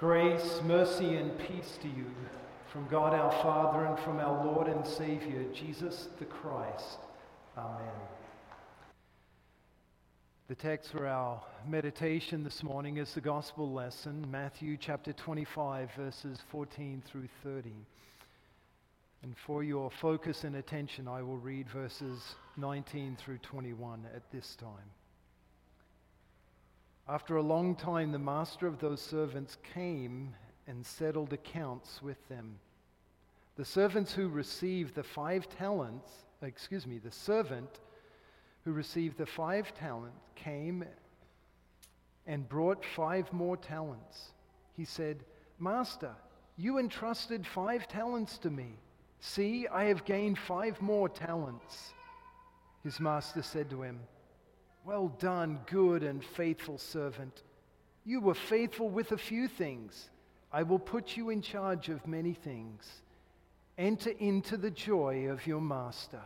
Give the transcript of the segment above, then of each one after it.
Grace, mercy, and peace to you from God our Father and from our Lord and Savior, Jesus the Christ. Amen. The text for our meditation this morning is the gospel lesson, Matthew chapter 25, verses 14 through 30. And for your focus and attention, I will read verses 19 through 21 at this time. After a long time, the master of those servants came and settled accounts with them. The servants who received the five talents, excuse me, the servant who received the five talents came and brought five more talents. He said, Master, you entrusted five talents to me. See, I have gained five more talents. His master said to him, Well done, good and faithful servant. You were faithful with a few things. I will put you in charge of many things. Enter into the joy of your master.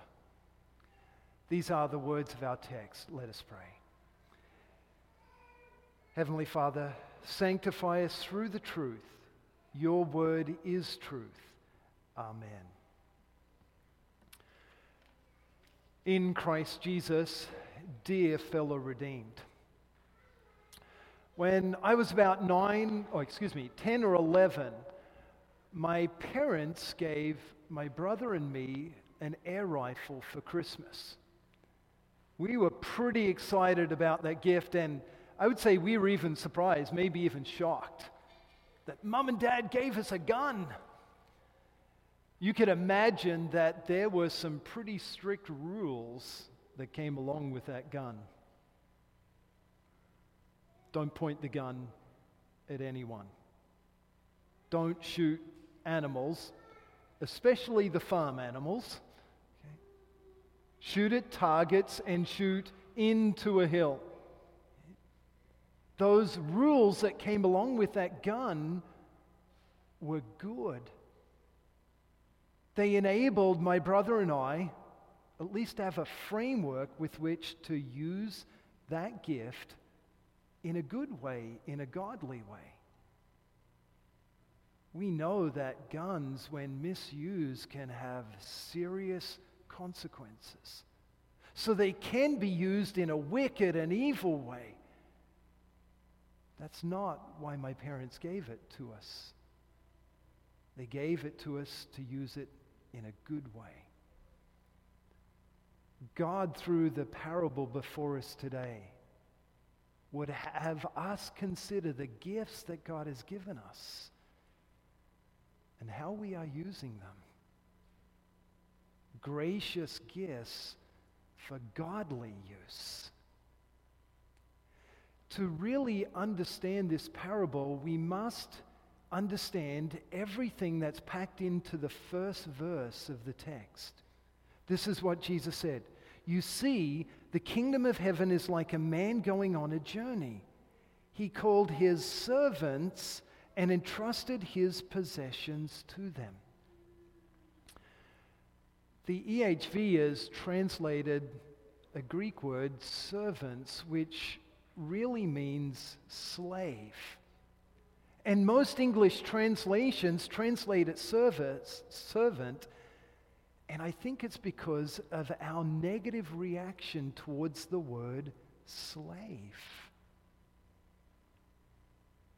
These are the words of our text. Let us pray. Heavenly Father, sanctify us through the truth. Your word is truth. Amen. In Christ Jesus, dear fellow redeemed. When I was about nine, or oh, excuse me, 10 or 11, my parents gave my brother and me an air rifle for Christmas. We were pretty excited about that gift, and I would say we were even surprised, maybe even shocked, that mom and dad gave us a gun. You could imagine that there were some pretty strict rules that came along with that gun. Don't point the gun at anyone. Don't shoot animals, especially the farm animals. Okay? Shoot at targets and shoot into a hill. Those rules that came along with that gun were good. They enabled my brother and I at least have a framework with which to use that gift in a good way, in a godly way. We know that guns, when misused, can have serious consequences. So they can be used in a wicked and evil way. That's not why my parents gave it to us. They gave it to us to use it in a good way. God, through the parable before us today, would have us consider the gifts that God has given us and how we are using them. Gracious gifts for godly use. To really understand this parable, we must understand everything that's packed into the first verse of the text. This is what Jesus said You see, the kingdom of heaven is like a man going on a journey. He called his servants and entrusted his possessions to them. The EHV has translated a Greek word, servants, which really means slave. And most English translations translate it service, servant, and I think it's because of our negative reaction towards the word slave.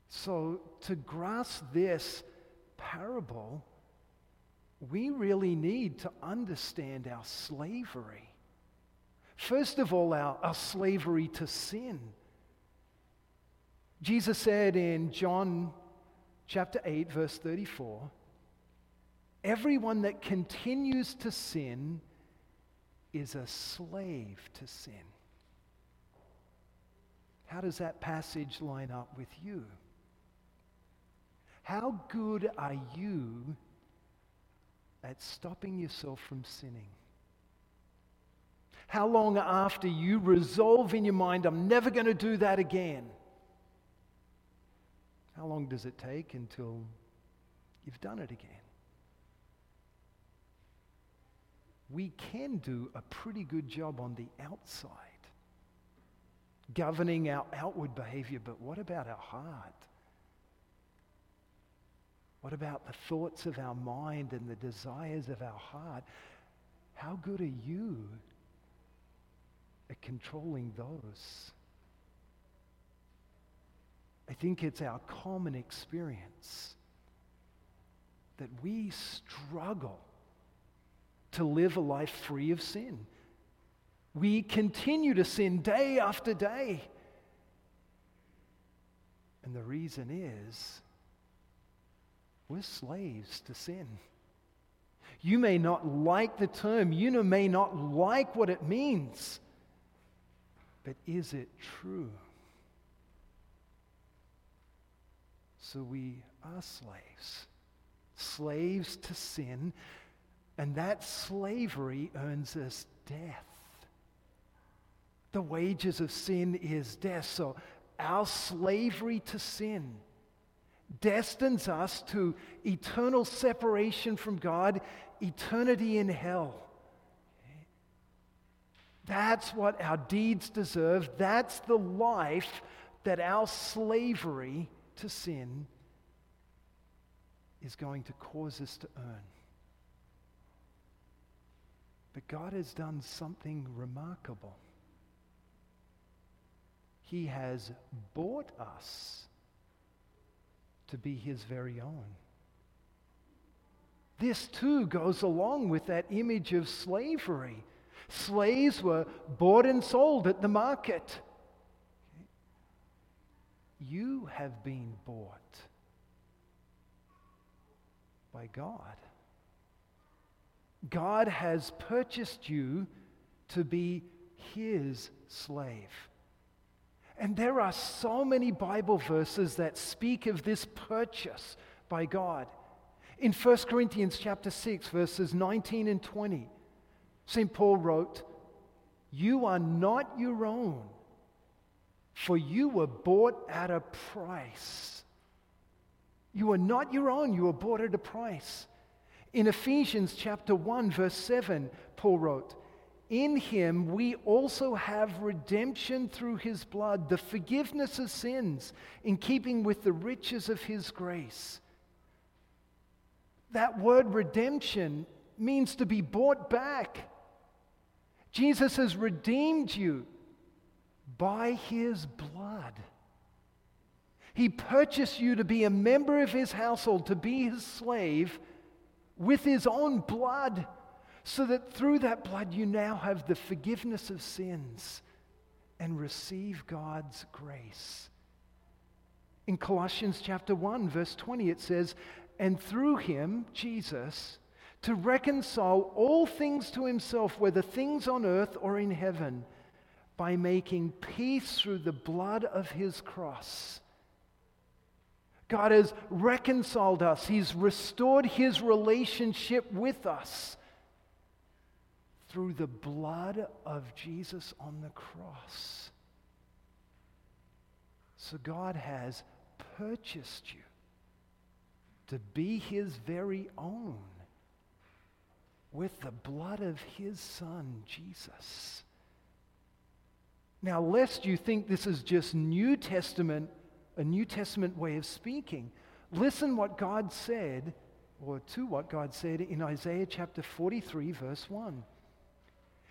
So, to grasp this parable, we really need to understand our slavery. First of all, our, our slavery to sin. Jesus said in John chapter 8, verse 34 Everyone that continues to sin is a slave to sin. How does that passage line up with you? How good are you at stopping yourself from sinning? How long after you resolve in your mind, I'm never going to do that again? How long does it take until you've done it again? We can do a pretty good job on the outside, governing our outward behavior, but what about our heart? What about the thoughts of our mind and the desires of our heart? How good are you at controlling those? I think it's our common experience that we struggle to live a life free of sin. We continue to sin day after day. And the reason is we're slaves to sin. You may not like the term, you may not like what it means, but is it true? So we are slaves, slaves to sin, and that slavery earns us death. The wages of sin is death. So our slavery to sin destines us to eternal separation from God, eternity in hell. That's what our deeds deserve. That's the life that our slavery to sin is going to cause us to earn. But God has done something remarkable. He has bought us to be His very own. This too goes along with that image of slavery. Slaves were bought and sold at the market. You have been bought by God. God has purchased you to be his slave. And there are so many Bible verses that speak of this purchase by God. In 1 Corinthians chapter 6 verses 19 and 20, St. Paul wrote, "You are not your own, for you were bought at a price." You are not your own, you were bought at a price. In Ephesians chapter 1 verse 7, Paul wrote, "In him we also have redemption through his blood, the forgiveness of sins, in keeping with the riches of his grace." That word redemption means to be bought back. Jesus has redeemed you by his blood. He purchased you to be a member of his household, to be his slave with his own blood, so that through that blood you now have the forgiveness of sins and receive God's grace. In Colossians chapter 1, verse 20, it says, And through him, Jesus, to reconcile all things to himself, whether things on earth or in heaven, by making peace through the blood of his cross God has reconciled us, He's restored His relationship with us through the blood of Jesus on the cross. So God has purchased you to be His very own with the blood of His Son, Jesus. Now, lest you think this is just New Testament a New Testament way of speaking. Listen what God said, or to what God said in Isaiah chapter 43, verse 1.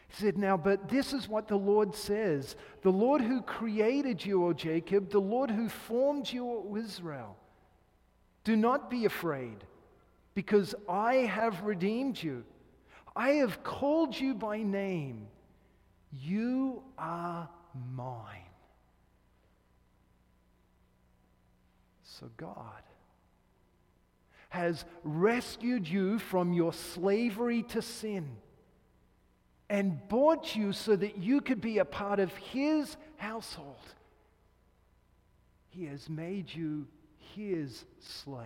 He said, Now, but this is what the Lord says the Lord who created you, O Jacob, the Lord who formed you, O Israel. Do not be afraid, because I have redeemed you. I have called you by name. You are So God has rescued you from your slavery to sin and bought you so that you could be a part of His household. He has made you His slave,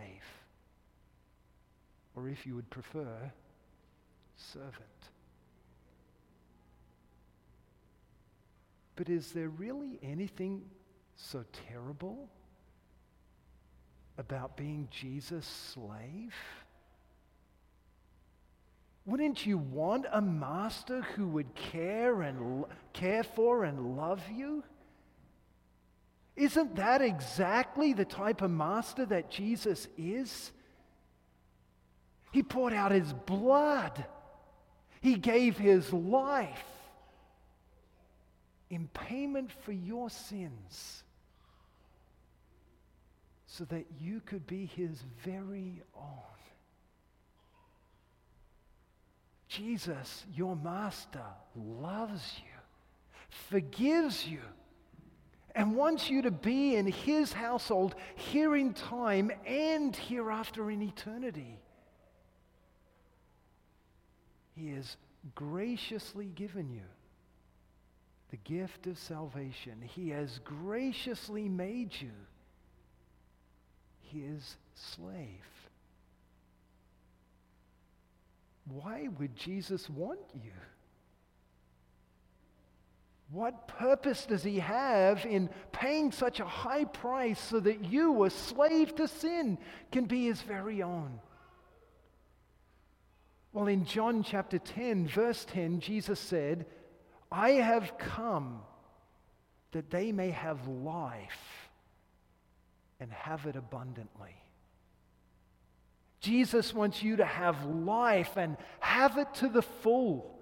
or if you would prefer, servant. But is there really anything so terrible about being Jesus' slave? Wouldn't you want a master who would care and care for and love you? Isn't that exactly the type of master that Jesus is? He poured out his blood. He gave his life in payment for your sins so that you could be his very own. Jesus, your master, loves you, forgives you, and wants you to be in his household here in time and hereafter in eternity. He has graciously given you the gift of salvation. He has graciously made you his slave. Why would Jesus want you? What purpose does he have in paying such a high price so that you, a slave to sin, can be his very own? Well, in John chapter 10, verse 10, Jesus said, I have come that they may have life and have it abundantly. Jesus wants you to have life and have it to the full.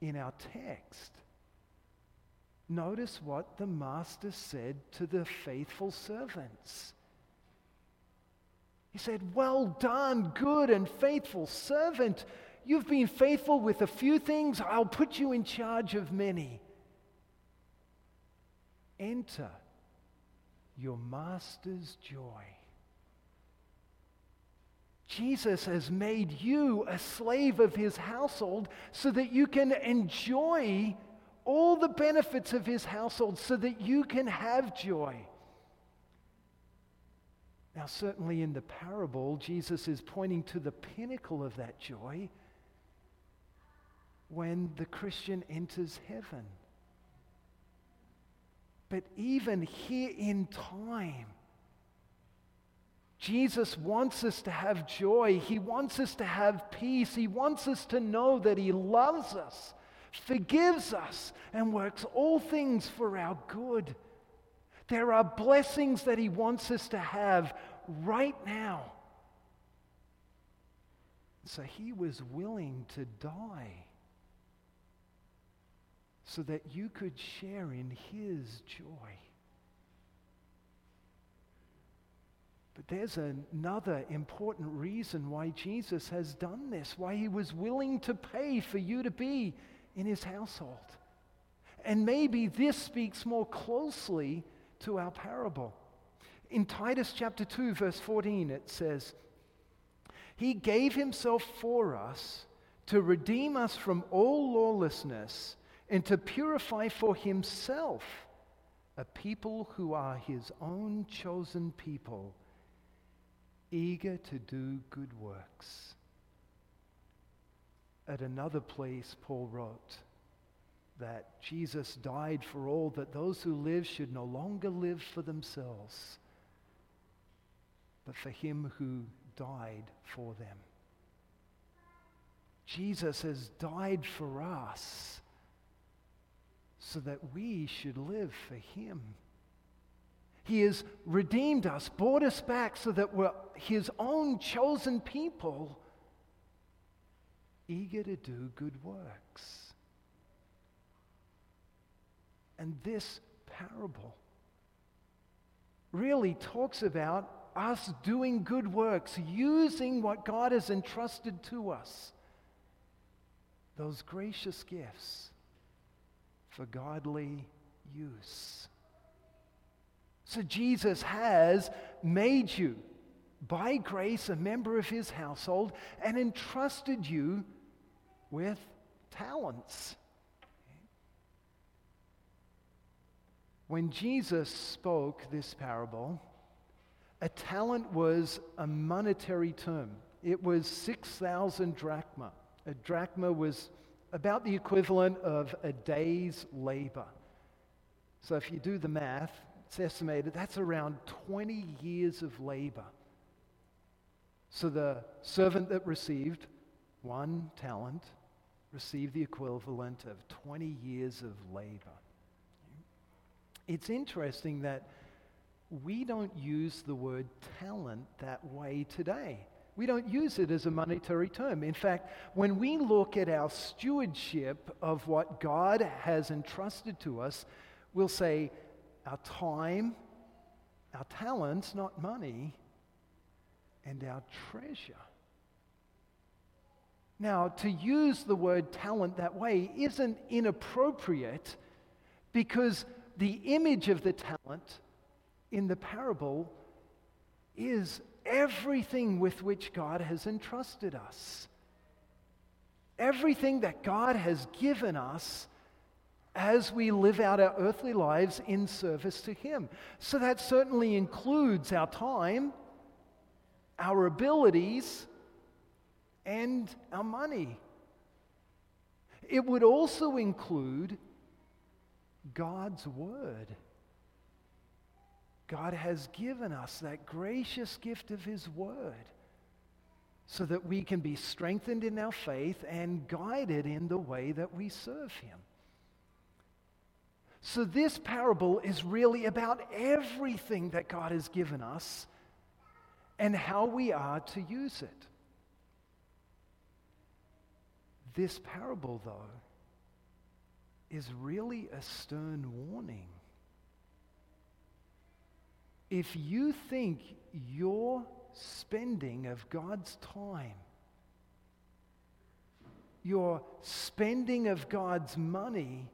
In our text, notice what the master said to the faithful servants. He said, Well done, good and faithful servant. You've been faithful with a few things, I'll put you in charge of many. Enter your master's joy. Jesus has made you a slave of his household so that you can enjoy all the benefits of his household, so that you can have joy. Now, certainly in the parable, Jesus is pointing to the pinnacle of that joy when the Christian enters heaven. But even here in time, Jesus wants us to have joy. He wants us to have peace. He wants us to know that He loves us, forgives us, and works all things for our good. There are blessings that He wants us to have right now. So He was willing to die so that you could share in his joy. But there's another important reason why Jesus has done this, why he was willing to pay for you to be in his household. And maybe this speaks more closely to our parable. In Titus chapter 2, verse 14, it says, He gave himself for us to redeem us from all lawlessness and to purify for himself a people who are his own chosen people, eager to do good works. At another place, Paul wrote that Jesus died for all, that those who live should no longer live for themselves, but for him who died for them. Jesus has died for us so that we should live for Him. He has redeemed us, brought us back so that we're His own chosen people, eager to do good works. And this parable really talks about us doing good works, using what God has entrusted to us, those gracious gifts for godly use. So Jesus has made you, by grace, a member of his household and entrusted you with talents. When Jesus spoke this parable, a talent was a monetary term. It was 6,000 drachma. A drachma was about the equivalent of a day's labor. So if you do the math, it's estimated that's around 20 years of labor. So the servant that received one talent received the equivalent of 20 years of labor. It's interesting that we don't use the word talent that way today. We don't use it as a monetary term. In fact, when we look at our stewardship of what God has entrusted to us, we'll say our time, our talents, not money, and our treasure. Now, to use the word talent that way isn't inappropriate because the image of the talent in the parable is everything with which God has entrusted us. Everything that God has given us as we live out our earthly lives in service to Him. So that certainly includes our time, our abilities, and our money. It would also include God's Word. God has given us that gracious gift of His Word so that we can be strengthened in our faith and guided in the way that we serve Him. So, this parable is really about everything that God has given us and how we are to use it. This parable, though, is really a stern warning. If you think your spending of God's time, your spending of God's money,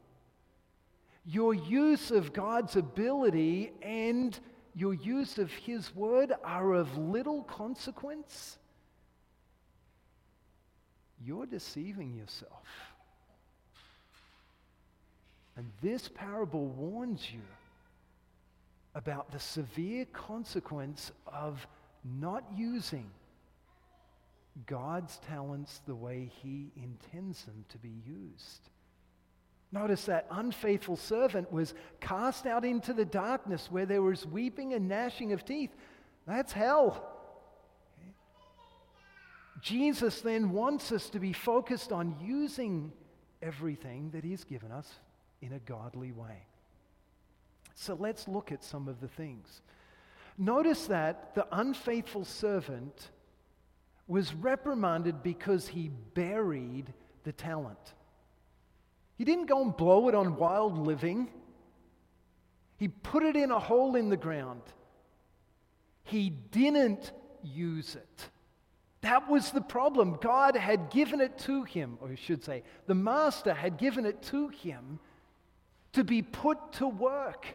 your use of God's ability, and your use of His word are of little consequence, you're deceiving yourself. And this parable warns you about the severe consequence of not using God's talents the way He intends them to be used. Notice that unfaithful servant was cast out into the darkness where there was weeping and gnashing of teeth. That's hell. Jesus then wants us to be focused on using everything that He's given us in a godly way. So let's look at some of the things. Notice that the unfaithful servant was reprimanded because he buried the talent. He didn't go and blow it on wild living. He put it in a hole in the ground. He didn't use it. That was the problem. God had given it to him, or I should say, the master had given it to him to be put to work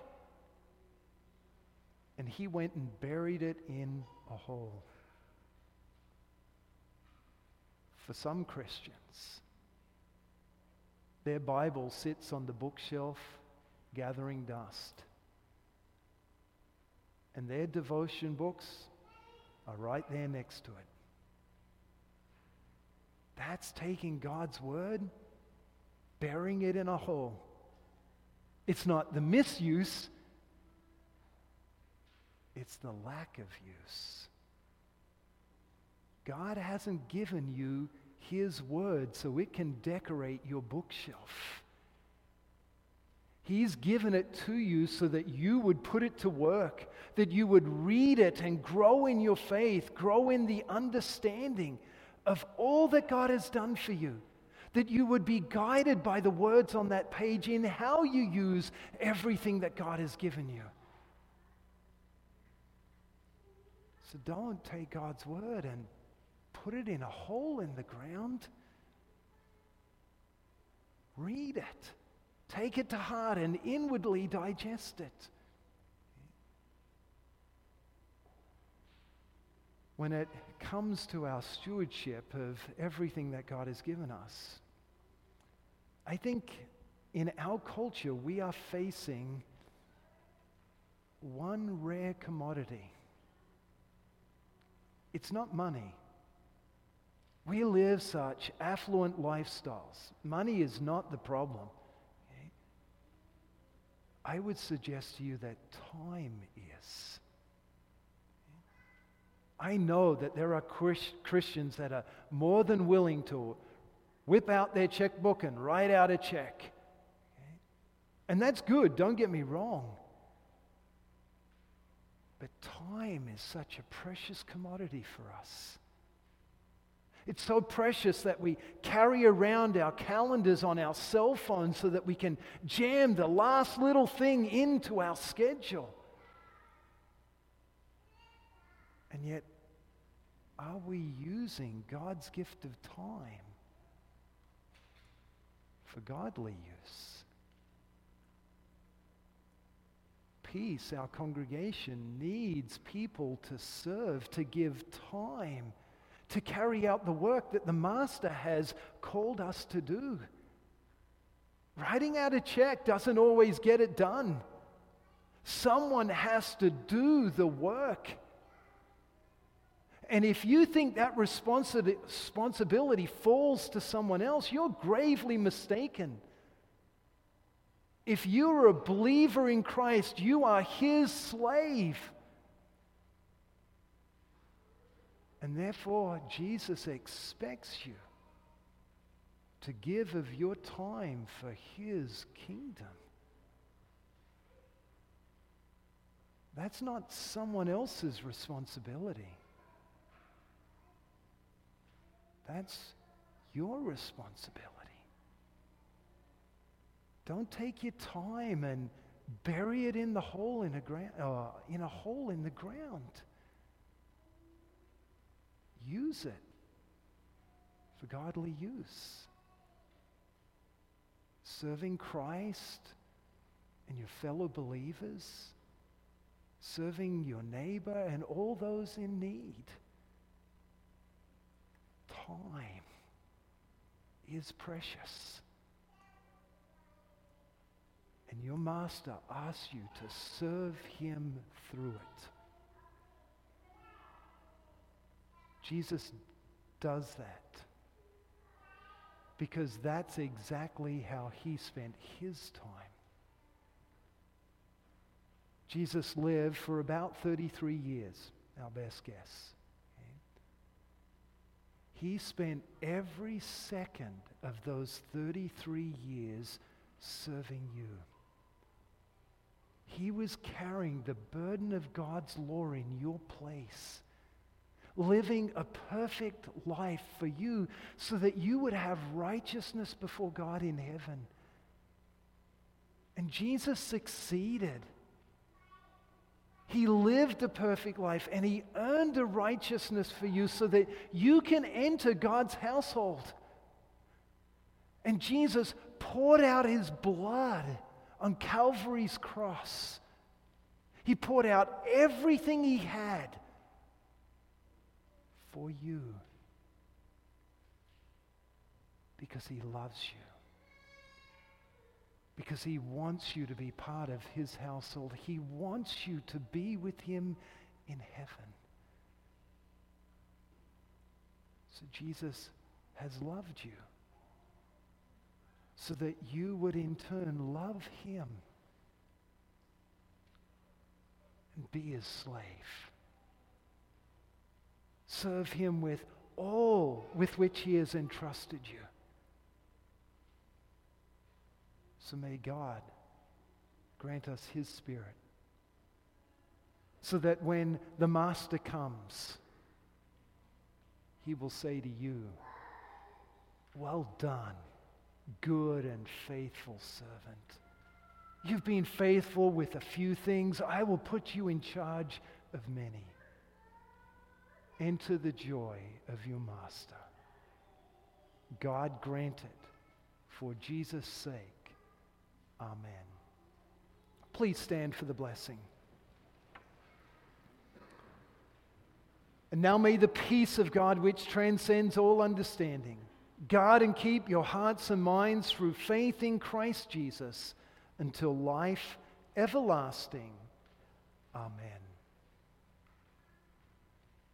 and he went and buried it in a hole. For some Christians, their Bible sits on the bookshelf gathering dust. And their devotion books are right there next to it. That's taking God's word, burying it in a hole. It's not the misuse, it's the lack of use. God hasn't given you His Word so it can decorate your bookshelf. He's given it to you so that you would put it to work, that you would read it and grow in your faith, grow in the understanding of all that God has done for you, that you would be guided by the words on that page in how you use everything that God has given you. So don't take God's word and put it in a hole in the ground. Read it. Take it to heart and inwardly digest it. When it comes to our stewardship of everything that God has given us, I think in our culture we are facing one rare commodity it's not money. We live such affluent lifestyles. Money is not the problem. I would suggest to you that time is. I know that there are Christians that are more than willing to whip out their checkbook and write out a check. And that's good, don't get me wrong. But time is such a precious commodity for us. It's so precious that we carry around our calendars on our cell phones so that we can jam the last little thing into our schedule. And yet, are we using God's gift of time for godly use? Peace, our congregation needs people to serve, to give time, to carry out the work that the Master has called us to do. Writing out a check doesn't always get it done. Someone has to do the work. And if you think that responsi- responsibility falls to someone else, you're gravely mistaken. If you're a believer in Christ, you are his slave. And therefore, Jesus expects you to give of your time for his kingdom. That's not someone else's responsibility. That's your responsibility. Don't take your time and bury it in the hole in a, gra- uh, in a hole in the ground. Use it for godly use. Serving Christ and your fellow believers, serving your neighbor and all those in need time is precious. And your master asks you to serve him through it. Jesus does that because that's exactly how he spent his time. Jesus lived for about 33 years, our best guess. He spent every second of those 33 years serving you. He was carrying the burden of God's law in your place, living a perfect life for you so that you would have righteousness before God in heaven. And Jesus succeeded. He lived a perfect life and he earned a righteousness for you so that you can enter God's household. And Jesus poured out his blood on Calvary's cross. He poured out everything he had for you because he loves you because he wants you to be part of his household. He wants you to be with him in heaven. So Jesus has loved you so that you would in turn love him and be his slave. Serve him with all with which he has entrusted you. So may God grant us his spirit so that when the master comes, he will say to you, Well done, good and faithful servant. You've been faithful with a few things. I will put you in charge of many. Enter the joy of your master. God grant it for Jesus' sake. Amen. Please stand for the blessing. And now may the peace of God, which transcends all understanding, guard and keep your hearts and minds through faith in Christ Jesus until life everlasting. Amen.